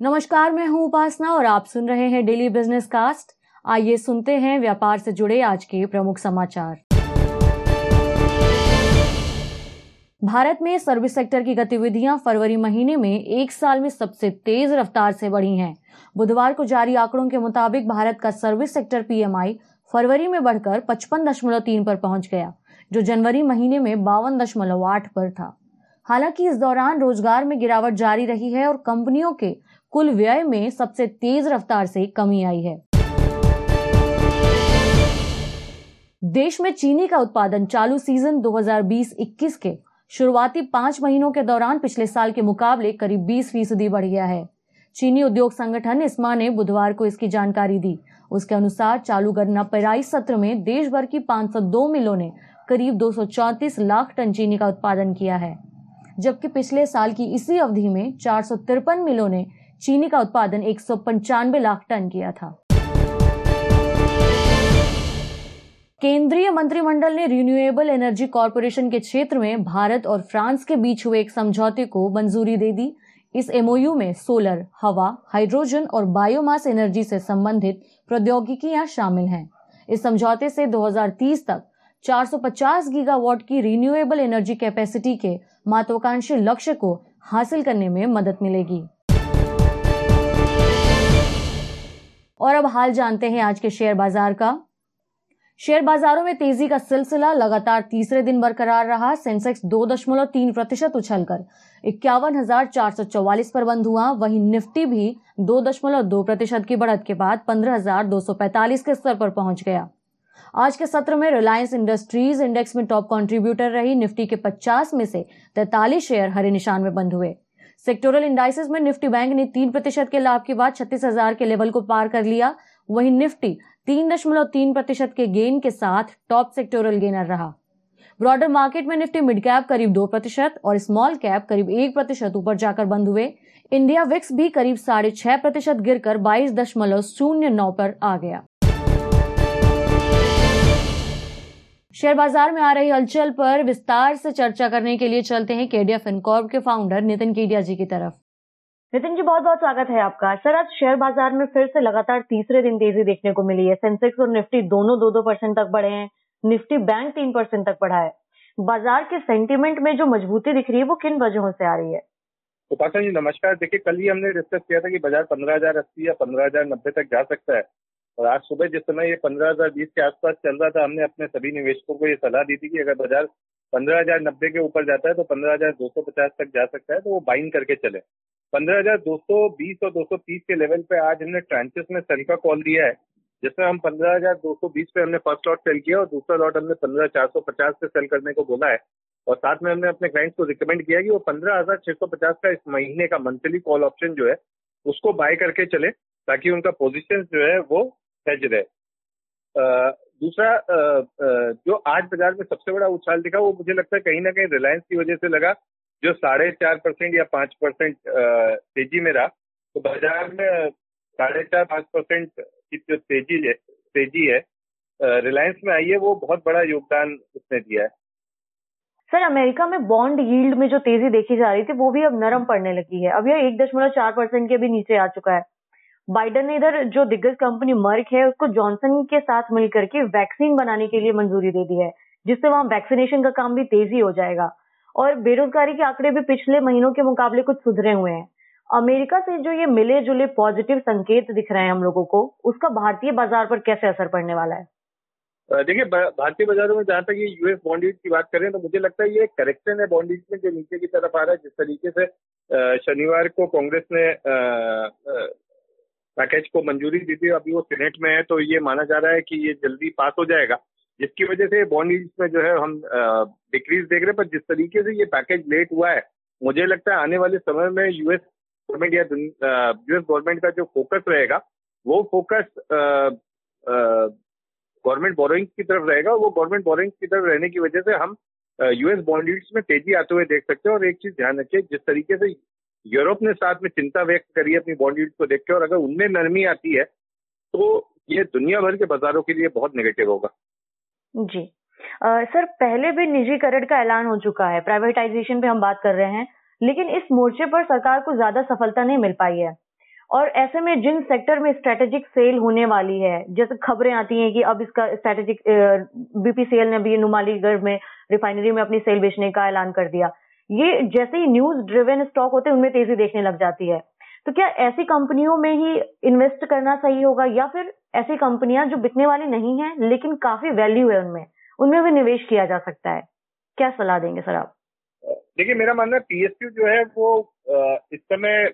नमस्कार, मैं हूँ उपासना और आप सुन रहे हैं डेली बिज़नेस कास्ट आइए सुनते हैं व्यापार से जुड़े आज के प्रमुख समाचार। भारत में सर्विस सेक्टर की गतिविधियाँ फरवरी महीने में एक साल में सबसे तेज रफ्तार से बढ़ी हैं। बुधवार को जारी आंकड़ों के मुताबिक भारत का सर्विस सेक्टर पीएमआई फरवरी में बढ़कर पचपन दशमलव तीन पर पहुँच गया, जो जनवरी महीने में बावन दशमलव आठ पर था। हालाँकि इस दौरान रोज़गार में गिरावट जारी रही है और कंपनियों के कुल व्यय में सबसे तेज रफ्तार से कमी आई है। देश में चीनी का उत्पादन चालू सीज़न 2020-21 के शुरुआती पाँच महीनों के दौरान पिछले साल के मुकाबले करीब 20 फ़ीसदी बढ़ गया है। चीनी उद्योग संगठन इस्मा ने बुधवार को इसकी जानकारी दी। उसके अनुसार चालू गन्ना पेराई सत्र में देश भर की 502 मिलों ने करीब दो लाख टन चीनी का उत्पादन किया है, जबकि पिछले साल की इसी अवधि में चार सौ तिरपन मिलों ने चीनी का उत्पादन एक सौ पंचानवे लाख टन किया था। केंद्रीय मंत्रिमंडल ने रिन्यूएबल एनर्जी कॉरपोरेशन के क्षेत्र में भारत और फ्रांस के बीच हुए एक समझौते को मंजूरी दे दी। इस एमओयू में सोलर, हवा, हाइड्रोजन और बायोमास एनर्जी से संबंधित प्रौद्योगिकियाँ शामिल हैं। इस समझौते से 2030 तक 450 गीगावाट की रिन्यूएबल एनर्जी कैपेसिटी के महत्वाकांक्षी लक्ष्य को हासिल करने में मदद मिलेगी। और अब हाल जानते हैं आज के शेयर बाज़ार का। शेयर बाजारों में तेज़ी का सिलसिला लगातार तीसरे दिन बरकरार रहा। सेंसेक्स दो दशमलव तीन प्रतिशत उछल कर इक्यावन हज़ार चार सौ चौवालीस पर बंद हुआ। वहीं निफ्टी भी दो दशमलव दो प्रतिशत की बढ़त के बाद पंद्रह हज़ार दो सौ पैंतालीस के स्तर पर पहुँच गया। आज के सत्र में रिलायंस इंडस्ट्रीज़ इंडेक्स में टॉप कंट्रीब्यूटर रही। निफ्टी के 50 में से 43 शेयर हरे निशान में बंद हुए। सेक्टोरल इंडाइसिस में निफ्टी बैंक ने तीन प्रतिशत के लाभ के बाद छत्तीस हज़ार के लेवल को पार कर लिया। वहीं निफ्टी तीन दशमलव तीन प्रतिशत के गेन के साथ टॉप सेक्टोरल गेनर रहा। ब्रॉडर मार्केट में निफ्टी मिड कैप करीब दो प्रतिशत और स्मॉल कैप करीब एक प्रतिशत ऊपर जाकर बंद हुए। इंडिया विक्स भी करीब साढ़े छह प्रतिशत गिरकर बाईस दशमलव शून्य नौ पर आ गया। शेयर बाज़ार में आ रही हलचल पर विस्तार से चर्चा करने के लिए चलते हैं केडिया फिनकॉर्प के फाउंडर नितिन केडिया जी की तरफ़। नितिन जी बहुत बहुत स्वागत है आपका। सर आज शेयर बाज़ार में फिर से लगातार तीसरे दिन तेज़ी देखने को मिली है। सेंसेक्स और निफ्टी दोनों दो दो परसेंट तक बढ़े हैं। निफ्टी बैंक तीन परसेंट तक बढ़ा है। बाज़ार के सेंटीमेंट में जो मजबूती दिख रही है वो किन वजहों से आ रही है? उपासना जी नमस्कार। देखिए कल ही हमने डिस्कस किया था कि बाज़ार पंद्रह हज़ार अस्सी या पंद्रह हज़ार नब्बे तक जा सकता है। और आज सुबह जिस समय ये पंद्रह हज़ार बीस के आसपास चल रहा था, हमने अपने सभी निवेशकों को ये सलाह दी थी कि अगर बाज़ार पंद्रह हज़ार नब्बे के ऊपर जाता है तो पंद्रह हज़ार दो सौ पचास तक जा सकता है तो वो बाइंग करके चले। पंद्रह हज़ार दो सौ बीस और दो सौ तीस के लेवल पे आज हमने ट्रांचेस में सेल का कॉल दिया है, जिसमें हम पंद्रह हज़ार दो सौ बीस पे हमने फ़र्स्ट लॉट सेल किया और दूसरा लॉट हमने पंद्रह चार सौ पचास पे सेल करने को बोला है। और साथ में हमने अपने क्लाइंट्स को रिकमेंड किया कि वो पंद्रह हज़ार छह सौ पचास का इस महीने का मंथली कॉल ऑप्शन जो है, उसको बाय करके चले, ताकि उनका पोजिशन जो है वो हेज रहे। दूसरा जो आज बाज़ार में सबसे बड़ा उछाल दिखा, वो मुझे लगता है कहीं ना कहीं रिलायंस की वजह से लगा। जो साढ़े चार परसेंट या पाँच परसेंट तेज़ी में रहा तो बाज़ार में साढ़े चार, पाँच परसेंट की जो तेज़ी है तेज़ी है रिलायंस में आई है वो बहुत बड़ा योगदान उसने दिया है। सर, अमेरिका में बॉन्ड यील्ड में जो तेज़ी देखी जा रही थी, वो भी अब नरम पड़ने लगी है। अब यह एक दशमलव चार परसेंट के भी नीचे आ चुका है। बाइडन ने इधर जो दिग्गज कंपनी मर्क है, उसको जॉनसन के साथ मिलकर के वैक्सीन बनाने के लिए मंजूरी दे दी है, जिससे वहाँ वैक्सीनेशन का काम भी तेज़ी हो जाएगा। और बेरोजगारी के आंकड़े भी पिछले महीनों के मुकाबले कुछ सुधरे हुए हैं। अमेरिका से जो ये मिले जुले पॉजिटिव संकेत दिख रहे हैं हम लोगों को, उसका भारतीय बाज़ार पर कैसे असर पड़ने वाला है? देखिए भारतीय बाजारों में जहाँ तक ये यूएस बॉन्ड की बात करें तो मुझे लगता है ये करेक्शन है बॉन्ड में जो नीचे की तरफ़ आ रहा है, जिस तरीके से शनिवार को कांग्रेस ने पैकेज को मंजूरी दी थी अभी वो सीनेट में है तो ये माना जा रहा है कि ये जल्दी पास हो जाएगा। जिसकी वजह से बॉन्ड में जो है हम डिक्रीज देख रहे हैं, पर जिस तरीके से ये पैकेज लेट हुआ है, मुझे लगता है आने वाले समय में यूएस गवर्नमेंट या यूएस गवर्नमेंट का जो फोकस रहेगा, वो फोकस गवर्नमेंट बोरोइंग की तरफ़ रहेगा। वो गवर्नमेंट बोरोइंग की तरफ़ रहने की वजह से हम यूएस बॉन्ड में तेज़ी आते हुए देख सकते हैं और एक चीज़ ध्यान रखिए, जिस तरीके से यूरोप ने साथ में चिंता व्यक्त करी है अपनी बॉन्ड को देख के और अगर उनमें नरमी आती है तो ये दुनिया भर के बाजारों के लिए बहुत नेगेटिव होगा। जी। आ, सर पहले भी निजीकरण का ऐलान हो चुका है प्राइवेटाइजेशन पे हम बात कर रहे हैं लेकिन इस मोर्चे पर सरकार को ज़्यादा सफलता नहीं मिल पाई है। और ऐसे में जिन सेक्टर में स्ट्रेटेजिक सेल होने वाली है जैसे खबरें आती हैं कि अब इसका स्ट्रेटेजिक बीपीसीएल ने भी नुमालीगढ़ में रिफाइनरी में अपनी सेल बेचने का ऐलान कर दिया ये जैसे ही न्यूज़ ड्रिवेन स्टॉक होते हैं, उनमें तेज़ी देखने लग जाती है। तो क्या ऐसी कंपनियों में ही इन्वेस्ट करना सही होगा, या फिर ऐसी कंपनियाँ जो बिकने वाली नहीं है, लेकिन काफ़ी वैल्यू है उनमें उनमें भी निवेश किया जा सकता है? क्या सलाह देंगे सर आप? देखिए, मेरा मानना है पीएसयू जो है, वो इस समय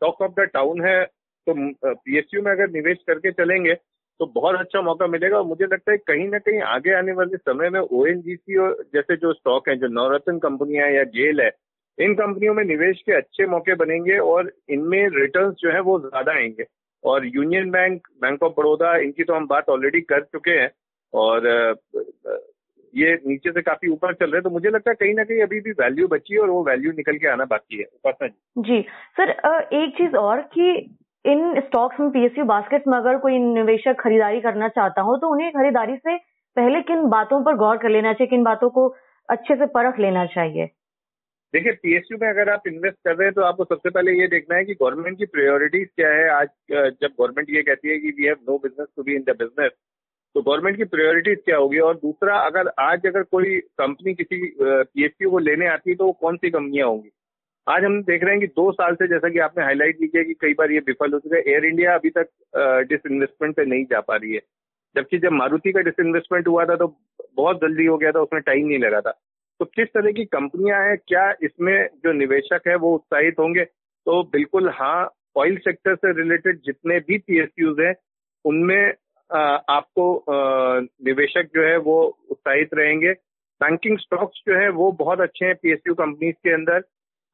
टॉक ऑफ़ द टाउन है तो पीएसयू में अगर निवेश करके चलेंगे तो बहुत अच्छा मौका मिलेगा और मुझे लगता है कहीं ना कहीं आगे आने वाले समय में ओ जैसे जो स्टॉक है, जो नवरत्न कंपनियाँ या जेल है, इन कंपनियों में निवेश के अच्छे मौके बनेंगे और इनमें रिटर्न जो है वो ज़्यादा आएँगे। और Union Bank Bank of Baroda इनकी तो हम बात ऑलरेडी कर चुके हैं और ये नीचे से काफ़ी ऊपर चल रहे हैं तो मुझे लगता है कहीं ना कहीं अभी भी वैल्यू बची है और वो वैल्यू निकल के आना बाकी है। उपासना जी। जी। सर एक चीज़ और कि इन स्टॉक्स में पीएसयू बास्केट में अगर कोई निवेशक खरीदारी करना चाहता हो तो उन्हें खरीदारी से पहले किन बातों पर गौर कर लेना चाहिए, किन बातों को अच्छे से परख लेना चाहिए? देखिए पीएसयू में अगर आप इन्वेस्ट कर रहे हैं तो आपको सबसे पहले ये देखना है कि गवर्नमेंट की प्रायोरिटीज क्या है। आज जब गवर्नमेंट ये कहती है कि we have no business to be in the business तो गवर्नमेंट की प्रायोरिटीज क्या होगी? और दूसरा, अगर आज अगर कोई कंपनी किसी पीएसयू को लेने आती है तो वो कौन सी कंपनियाँ होंगी? आज हम देख रहे हैं कि दो साल से जैसा कि आपने हाईलाइट की है कि कई बार ये विफल हो चुका है। एयर इंडिया अभी तक डिसइन्वेस्टमेंट पे नहीं जा पा रही है। जबकि जब मारुति का डिसइन्वेस्टमेंट हुआ था तो बहुत जल्दी हो गया था, उसमें टाइम नहीं लगा था। तो किस तरह की कंपनियाँ हैं, क्या इसमें जो निवेशक है वो उत्साहित होंगे? तो बिल्कुल हाँ ऑयल सेक्टर से रिलेटेड जितने भी पीएसयूज हैं, उनमें आपको निवेशक जो है वो उत्साहित रहेंगे। बैंकिंग स्टॉक्स जो है वो बहुत अच्छे हैं पीएसयू कंपनीज़ के अंदर।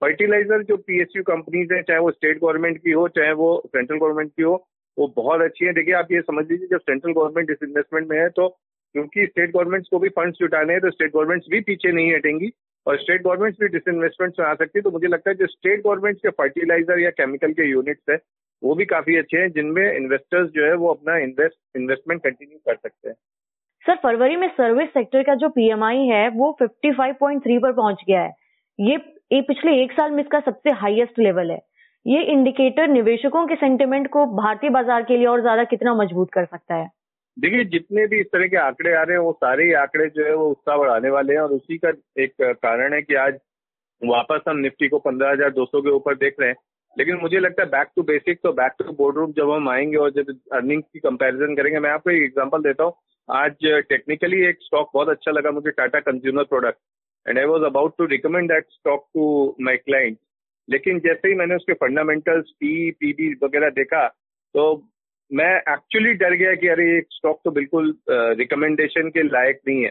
फर्टिलाइज़र जो पीएसयू कंपनीज़ है चाहे वो स्टेट गवर्नमेंट की हो चाहे वो सेंट्रल गवर्नमेंट की हो वो बहुत अच्छी है। देखिए आप ये समझ लीजिए जब सेंट्रल गवर्नमेंट इस इन्वेस्टमेंट में है तो क्योंकि स्टेट गवर्नमेंट्स को भी फंड्स जुटाने हैं तो स्टेट गवर्नमेंट्स भी पीछे नहीं हटेंगी। और स्टेट गवर्नमेंट्स भी डिसइन्वेस्टमेंट में आ सकती है तो मुझे लगता है जो स्टेट गवर्नमेंट्स के फर्टिलाइज़र या केमिकल के यूनिट्स है वो भी काफ़ी अच्छे हैं जिनमें इन्वेस्टर्स जो है वो अपना इन्वेस्ट इन्वेस्टमेंट कंटिन्यू कर सकते हैं। सर फरवरी में सर्विस सेक्टर का जो पीएमआई है वो 55.3 पर पहुँच गया है। ये, ये पिछले एक साल में इसका सबसे हाईएस्ट लेवल है। ये इंडिकेटर निवेशकों के सेंटिमेंट को भारतीय बाज़ार के लिए और ज़्यादा कितना मज़बूत कर सकता है? देखिए, जितने भी इस तरह के आंकड़े आ रहे हैं, वो सारे आंकड़े जो है वो उत्साह बढ़ाने वाले हैं और उसी का एक कारण है कि आज वापस हम निफ्टी को पंद्रह हज़ार दो सौ के ऊपर देख रहे हैं। लेकिन मुझे लगता है बैक टू बेसिक तो बैक टू बोर्ड रूम जब हम आएँगे और जब अर्निंग की कंपैरिजन करेंगे, मैं आपको एक एग्जांपल देता हूँ। आज टेक्निकली एक स्टॉक बहुत अच्छा लगा मुझे Tata consumer product and I was about to recommend that stock to my client लेकिन जैसे ही मैंने उसके फंडामेंटल्स पी पीबी वगैरह देखा तो मैं एक्चुअली डर गया कि अरे ये स्टॉक तो बिल्कुल रिकमेंडेशन के लायक नहीं है।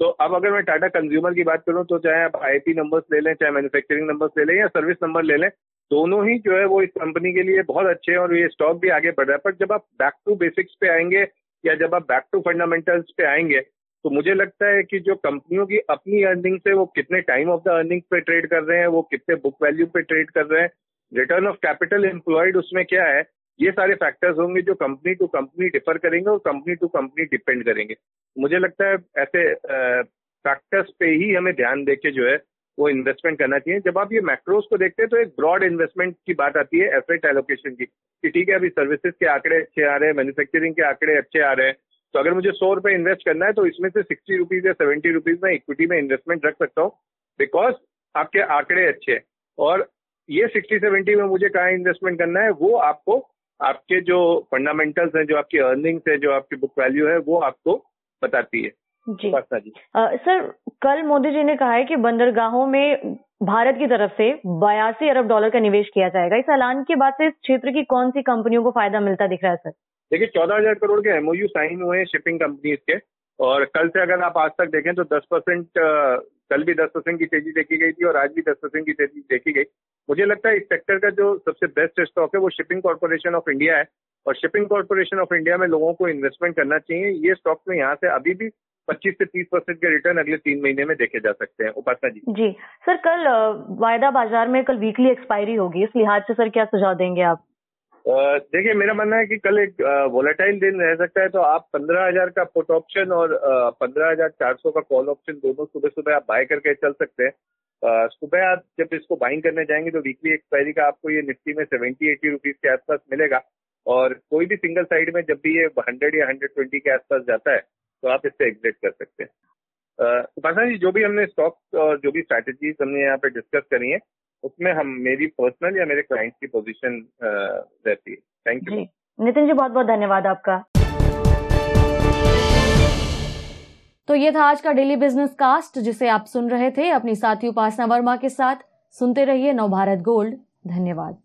तो अब अगर मैं टाटा कंज्यूमर की बात करूँ तो चाहे आप आई नंबर्स ले लें, चाहे मैन्युफैक्चरिंग नंबर्स ले लें या सर्विस नंबर ले लें, दोनों ही जो है वो इस कंपनी के लिए बहुत अच्छे हैं और ये स्टॉक भी आगे बढ़ रहा है। पर जब आप बैक टू बेसिक्स पे आएँगे या जब आप बैक टू फंडामेंटल्स पे आएँगे तो मुझे लगता है कि जो कंपनियों की अपनी अर्निंग से वो कितने टाइम ऑफ़ द अर्निंग पे ट्रेड कर रहे हैं, वो कितने बुक वैल्यू पे ट्रेड कर रहे हैं रिटर्न ऑफ़ कैपिटल एम्प्लॉयड उसमें क्या है, ये सारे फैक्टर्स होंगे जो कंपनी टू कंपनी डिफर करेंगे और कंपनी टू कंपनी डिपेंड करेंगे। मुझे लगता है ऐसे फैक्टर्स पे ही हमें ध्यान देके जो है, वो इन्वेस्टमेंट करना चाहिए। जब आप ये मैक्रोस को देखते हैं तो एक ब्रॉड इन्वेस्टमेंट की बात आती है एसेट एलोकेशन की, कि ठीक है, अभी सर्विसेज़ के आंकड़े अच्छे आ रहे हैं मैन्युफैक्चरिंग के आंकड़े अच्छे आ रहे हैं तो अगर मुझे सौ रुपए इन्वेस्ट करना है तो इसमें से सिक्सटी रुपीज़ या सेवेंटी रुपीज़ में इक्विटी में इन्वेस्टमेंट रख सकता हूँ बिकॉज़ आपके आंकड़े अच्छे हैं। और ये सिक्सटी सेवेंटी में मुझे कहाँ इन्वेस्टमेंट करना है वो आपको आपके जो फंडामेंटल्स हैं जो आपकी अर्निंग्स है जो आपकी बुक वैल्यू है वो आपको बताती है। जी। जी। आ, सर कल मोदी जी ने कहा है कि बंदरगाहों में भारत की तरफ़ से बयासी अरब डॉलर का निवेश किया जाएगा। इस ऐलान के बाद से इस क्षेत्र की कौन सी कंपनियों को फ़ायदा मिलता दिख रहा है सर? देखिए, चौदह हज़ार करोड़ के एमओयू साइन हुए हैं शिपिंग कंपनीज़ के और कल से अगर आप आज तक देखें तो दस परसेंट कल भी दस परसेंट की तेज़ी देखी गई थी और आज भी दस परसेंट की तेज़ी देखी गई। मुझे लगता है इस सेक्टर का जो सबसे बेस्ट स्टॉक है वो शिपिंग कॉर्पोरेशन ऑफ़ इंडिया है और शिपिंग कॉर्पोरेशन ऑफ़ इंडिया में लोगों को इन्वेस्टमेंट करना चाहिए। ये स्टॉक में यहाँ से अभी भी 25 से 30 परसेंट के रिटर्न अगले तीन महीने में देखे जा सकते हैं। उपासना जी। जी। सर, कल वायदा बाज़ार में कल वीकली एक्सपायरी होगी, इस लिहाज से सर क्या सुझाव देंगे आप? देखिए, मेरा मानना है कि कल एक वोलेटाइल दिन रह सकता है तो आप पंद्रह हज़ार का पुट ऑप्शन और पंद्रह हज़ार चार सौ का कॉल ऑप्शन दोनों सुबह सुबह आप बाय करके चल सकते हैं। सुबह आप जब इसको बाइंग करने जाएँगे तो वीकली एक्सपायरी का आपको ये निफ्टी में सेवेंटी एटी रुपीज़ के आसपास मिलेगा। और कोई भी सिंगल साइड में जब भी ये हंड्रेड या हंड्रेड ट्वेंटी के आसपास जाता है तो आप इससे एग्जिट कर सकते हैं। उपासना जी, जो भी हमने स्टॉक और जो भी स्ट्रैटेजीज हमने यहाँ पे डिस्कस करी है उसमें हम, मेरी पर्सनल या मेरे क्लाइंट की पोजीशन रहती है। थैंक यू नितिन जी बहुत बहुत धन्यवाद आपका। तो ये था आज का डेली बिज़नेस कास्ट जिसे आप सुन रहे थे। अपनी साथी उपासना वर्मा के साथ। सुनते रहिए नवभारत गोल्ड। धन्यवाद।